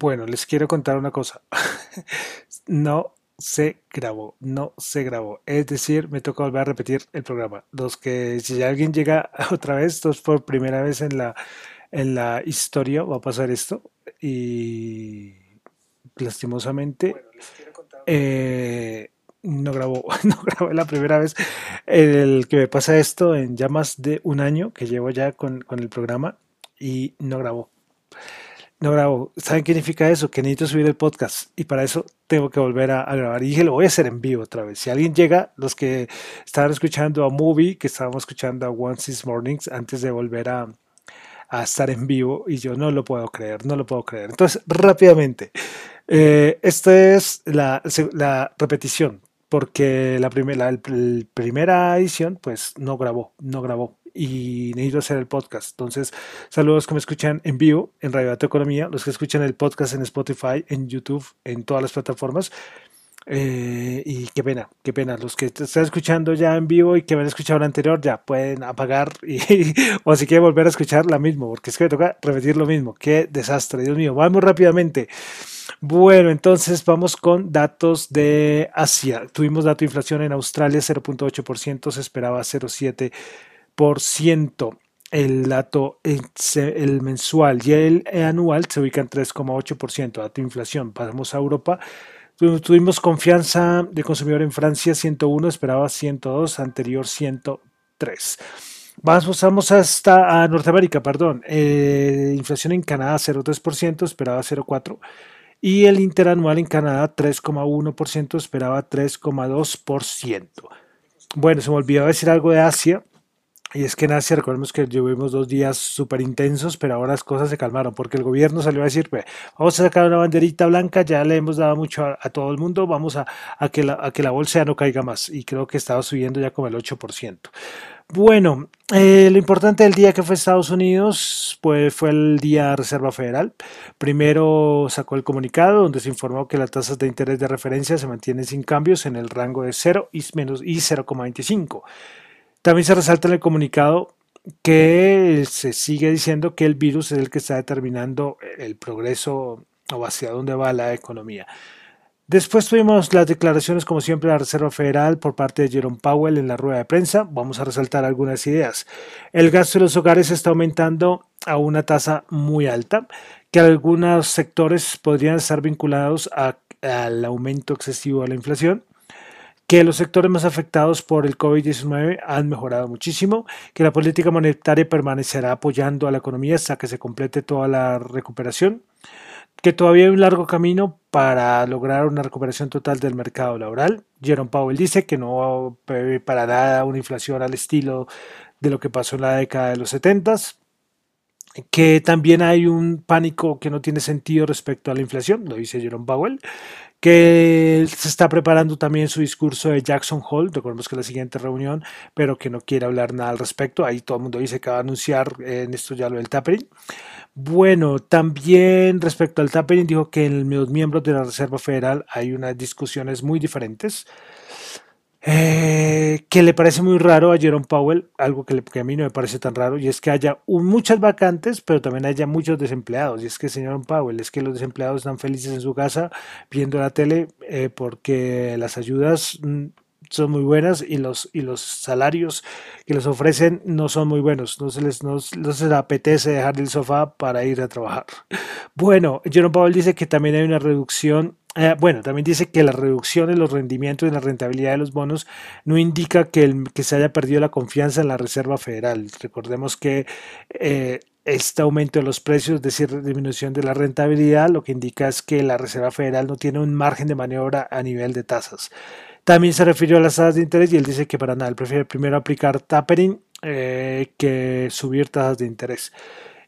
Bueno, les quiero contar una cosa. no se grabó, no se grabó. Es decir, me toca volver a repetir el programa. Los que, si alguien llega otra vez, esto es por primera vez en la, en la historia, va a pasar esto. Y lastimosamente, eh, no grabó, no grabó la primera vez el que me pasa esto en ya más de un año que llevo ya con, con el programa y no grabó. No grabo. ¿Saben qué significa eso? Que necesito subir el podcast y para eso tengo que volver a, grabar. Y dije, lo voy a hacer en vivo otra vez. Si alguien llega, los que estaban escuchando a Movie, que estábamos escuchando a Once This Mornings antes de volver a, estar en vivo y yo no lo puedo creer, no lo puedo creer. Entonces, rápidamente, eh, esta es la, repetición porque la, la primera edición pues no grabó, no grabó y necesito hacer el podcast. Entonces, saludos que me escuchan en vivo en Radio Data Economía, los que escuchan el podcast en Spotify, en YouTube, en todas las plataformas. Eh, y qué pena, qué pena. Los que están escuchando ya en vivo y que me han escuchado el anterior ya pueden apagar o si quieren volver a escuchar la misma, porque es que me toca repetir lo mismo. Qué desastre, Dios mío. Vamos rápidamente. Bueno, entonces vamos con datos de Asia. Tuvimos dato de inflación en Australia 0.8%, se esperaba 0.7% el dato el, mensual y el anual se ubican 3,8%, dato de inflación. Pasamos a Europa. Tuvimos confianza de consumidor en Francia 101, esperaba 102, anterior 103. Vamos, hasta a Norteamérica, perdón. Eh, inflación en Canadá 0,3%, esperaba 0,4%. Y el interanual en Canadá 3,1%, esperaba 3,2%. Bueno, se me olvidó decir algo de Asia. Y es que en recordemos que tuvimos dos días súper intensos, pero ahora las cosas se calmaron, porque el gobierno salió a decir, vamos a sacar una banderita blanca, ya le hemos dado mucho a, todo el mundo, vamos a, que la, a que la bolsa no caiga más. Y creo que estaba subiendo ya como el 8%. Bueno, eh, lo importante del día que fue Estados Unidos, pues fue el día Reserva Federal. Primero sacó el comunicado donde se informó que las tasas de interés de referencia se mantienen sin cambios en el rango de 0 y menos y 0,25. También se resalta en el comunicado que se sigue diciendo que el virus es el que está determinando el progreso o hacia dónde va la economía. Después tuvimos las declaraciones, como siempre, de la Reserva Federal por parte de Jerome Powell en la rueda de prensa. Vamos a resaltar algunas ideas. El gasto de los hogares está aumentando a una tasa muy alta, que algunos sectores podrían estar vinculados al aumento excesivo de la inflación que los sectores más afectados por el COVID-19 han mejorado muchísimo, que la política monetaria permanecerá apoyando a la economía hasta que se complete toda la recuperación, que todavía hay un largo camino para lograr una recuperación total del mercado laboral. Jerome Powell dice que no para nada una inflación al estilo de lo que pasó en la década de los 70 que también hay un pánico que no tiene sentido respecto a la inflación, lo dice Jerome Powell, que se está preparando también su discurso de Jackson Hole, recordemos que es la siguiente reunión, pero que no quiere hablar nada al respecto, ahí todo el mundo dice que va a anunciar en esto ya lo del tapering. Bueno, también respecto al tapering dijo que en los miembros de la Reserva Federal hay unas discusiones muy diferentes eh, que le parece muy raro a Jerome Powell, algo que, a mí no me parece tan raro, y es que haya muchas vacantes, pero también haya muchos desempleados. Y es que, señor Powell, es que los desempleados están felices en su casa viendo la tele eh, porque las ayudas mm, son muy buenas y los, y los salarios que les ofrecen no son muy buenos. No se les, no se les apetece dejar el sofá para ir a trabajar. Bueno, Jerome Powell dice que también hay una reducción eh, bueno, también dice que la reducción en los rendimientos y la rentabilidad de los bonos no indica que se haya perdido la confianza en la Reserva Federal. Recordemos que eh, este aumento de los precios, es decir, disminución de la rentabilidad, lo que indica es que la Reserva Federal no tiene un margen de maniobra a nivel de tasas. También se refirió a las tasas de interés y él dice que para nada, él prefiere primero aplicar tapering eh, que subir tasas de interés.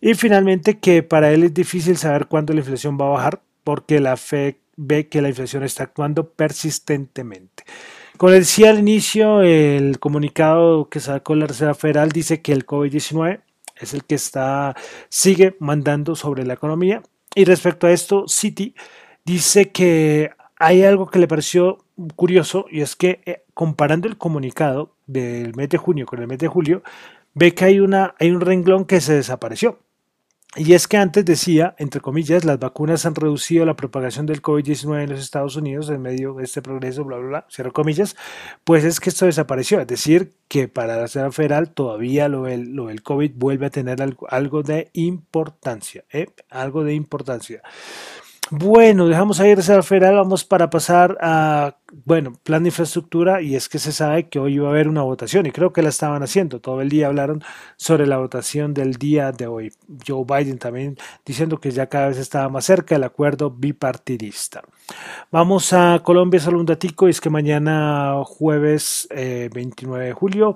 Y finalmente que para él es difícil saber cuándo la inflación va a bajar porque la FED ve que la inflación está actuando persistentemente. Como decía al inicio, el comunicado que sacó la Reserva Federal dice que el COVID-19 es el que está, sigue mandando sobre la economía. Y respecto a esto, Citi dice que hay algo que le pareció curioso y es que eh, comparando el comunicado del mes de junio con el mes de julio, ve que hay, una, hay un renglón que se desapareció. Y es que antes decía, entre comillas, las vacunas han reducido la propagación del COVID-19 en los Estados Unidos en medio de este progreso, bla, bla, bla, cierro comillas, pues es que esto desapareció. Es decir, que para la Reserva Federal todavía lo del, lo del COVID vuelve a tener algo, algo de importancia, ¿eh? algo de importancia. Bueno, dejamos ahí Reserva Federal, vamos para pasar a, bueno, plan de infraestructura y es que se sabe que hoy iba a haber una votación y creo que la estaban haciendo. Todo el día hablaron sobre la votación del día de hoy. Joe Biden también diciendo que ya cada vez estaba más cerca el acuerdo bipartidista. Vamos a Colombia, solo un datico, y es que mañana jueves 29 eh, de julio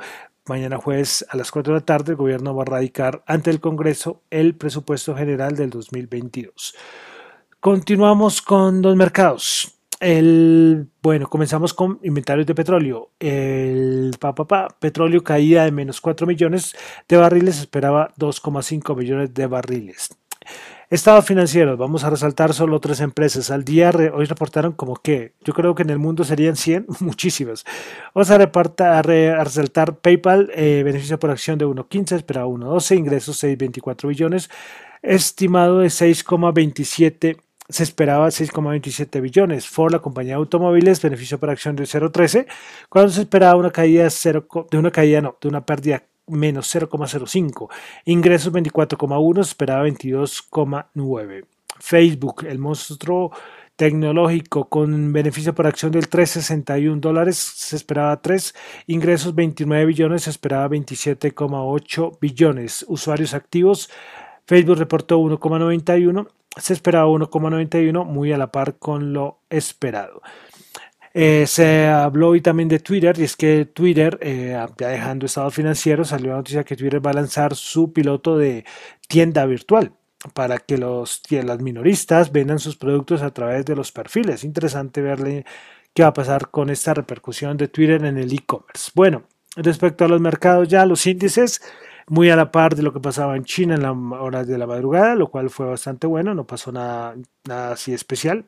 Mañana jueves a las 4 de la tarde el gobierno va a radicar ante el Congreso el presupuesto general del 2022. Continuamos con los mercados. El, bueno, comenzamos con inventarios de petróleo. El pa, petróleo caía de menos 4 millones de barriles, esperaba 2,5 millones de barriles. Estado financiero, vamos a resaltar solo tres empresas. Al día hoy reportaron como que, yo creo que en el mundo serían 100, muchísimas. Vamos a, a, resaltar PayPal, eh, beneficio por acción de 1.15, esperaba 1.12, ingresos 6.24 billones, estimado de 6,27 se esperaba 6,27 billones. Ford, la compañía de automóviles, beneficio por acción de 0,13, cuando se esperaba una caída de, 0, de una caída, no, de una pérdida menos 0,05. Ingresos 24,1, se esperaba 22,9. Facebook, el monstruo tecnológico con beneficio por acción del 3,61 dólares, se esperaba 3, ingresos 29 billones, se esperaba 27,8 billones, usuarios activos, Facebook reportó 1,91 se esperaba 1,91, muy a la par con lo esperado. Eh, se habló hoy también de Twitter, y es que Twitter, eh, ya dejando estado financiero, salió la noticia que Twitter va a lanzar su piloto de tienda virtual para que los las minoristas vendan sus productos a través de los perfiles. Interesante verle qué va a pasar con esta repercusión de Twitter en el e-commerce. Bueno, respecto a los mercados ya, los índices muy a la par de lo que pasaba en China en las horas de la madrugada, lo cual fue bastante bueno, no pasó nada, nada así especial.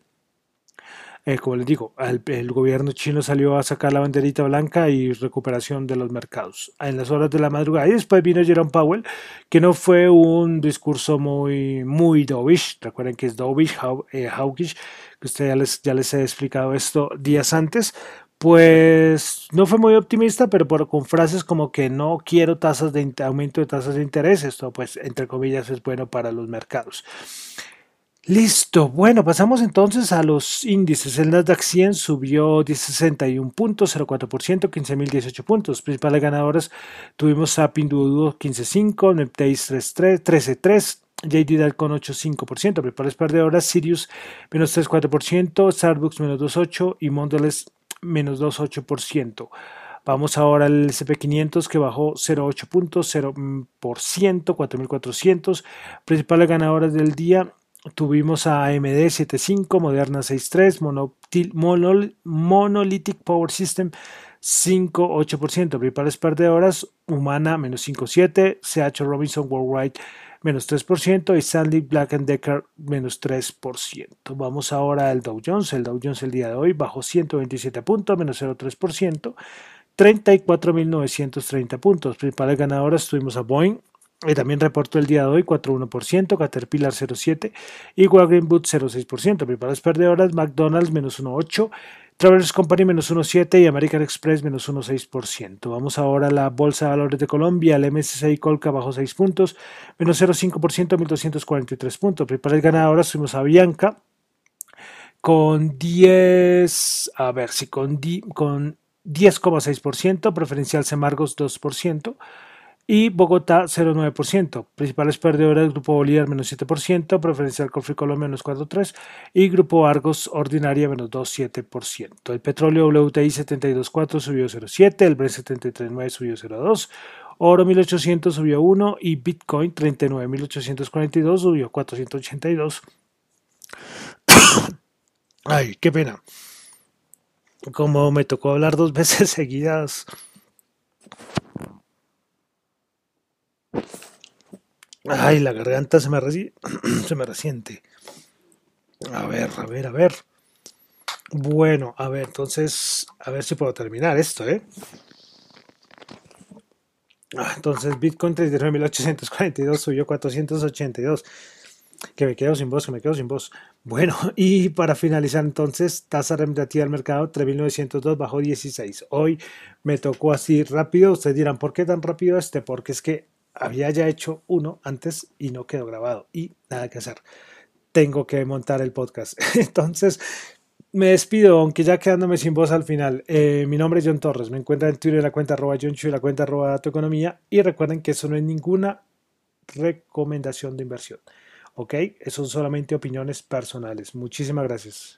Eh, como les digo, el, gobierno chino salió a sacar la banderita blanca y recuperación de los mercados en las horas de la madrugada. Y después vino Jerome Powell, que no fue un discurso muy, muy dovish. Recuerden que es dovish, eh, hawkish, que usted ya les, ya les he explicado esto días antes pues no fue muy optimista, pero con frases como que no quiero tasas de aumento de tasas de interés, esto pues entre comillas es bueno para los mercados. Listo, bueno, pasamos entonces a los índices. El Nasdaq 100 subió 1061 puntos, 0,4%, 15.018 puntos. Principales ganadoras tuvimos a Pinduoduo 15.5, Nepteis 13.3, JD con 8.5%. Principales perdedoras, Sirius menos 3.4%, Starbucks menos 2.8% y Mondelez menos 2,8%. Vamos ahora al SP500 que bajó 0,8%, 4.400. Principales ganadoras del día tuvimos a AMD 7.5, Moderna 6.3, Monolithic Power System 5,8%. Principales perdedoras, Humana menos 5,7, CH Robinson Worldwide menos 3% y Stanley Black Decker menos 3%. Vamos ahora al Dow Jones. El Dow Jones el día de hoy bajó 127 puntos, menos 0,3%, 34.930 puntos. Principales ganadoras tuvimos a Boeing, y también reportó el día de hoy 4,1%, Caterpillar 0,7% y Walgreens Boots 0,6%. Principales perdedoras, McDonald's menos 1,8%, Travelers Company menos 1,7% y American Express menos 1,6%. Vamos ahora a la Bolsa de Valores de Colombia, el MSCI Colca bajó 6 puntos, menos 0,5%, 1.243 puntos. Principales ganadoras fuimos a Bianca con 10, a ver si con, con 10,6%, preferencial Semargos 2%, y Bogotá 0,9%. Principales perdedoras, Grupo Bolívar menos 7%, Preferencial Colombia menos 4,3% y Grupo Argos Ordinaria menos 2,7%. El petróleo WTI 72,4 subió 0,7, el Brent 73,9 subió 0,2, Oro 1800 subió 1 y Bitcoin 39.842 subió 482. Ay, qué pena. Como me tocó hablar dos veces seguidas Ay, la garganta se me, se me resiente. A ver, a ver, a ver. Bueno, a ver, entonces, a ver si puedo terminar esto, ¿eh? Ah, entonces Bitcoin 39.842 subió 482. Que me quedo sin voz, que me quedo sin voz. Bueno, y para finalizar entonces, tasa remunerativa del mercado 3.902 bajó 16. Hoy me tocó así rápido. Ustedes dirán, ¿por qué tan rápido este? Porque es que había ya hecho uno antes y no quedó grabado y nada que hacer. Tengo que montar el podcast. Entonces, me despido, aunque ya quedándome sin voz al final. Eh, mi nombre es John Torres. Me encuentran en Twitter la cuenta arroba John y la cuenta arroba tu economía. Y recuerden que eso no es ninguna recomendación de inversión. ¿Ok? Eso son solamente opiniones personales. Muchísimas gracias.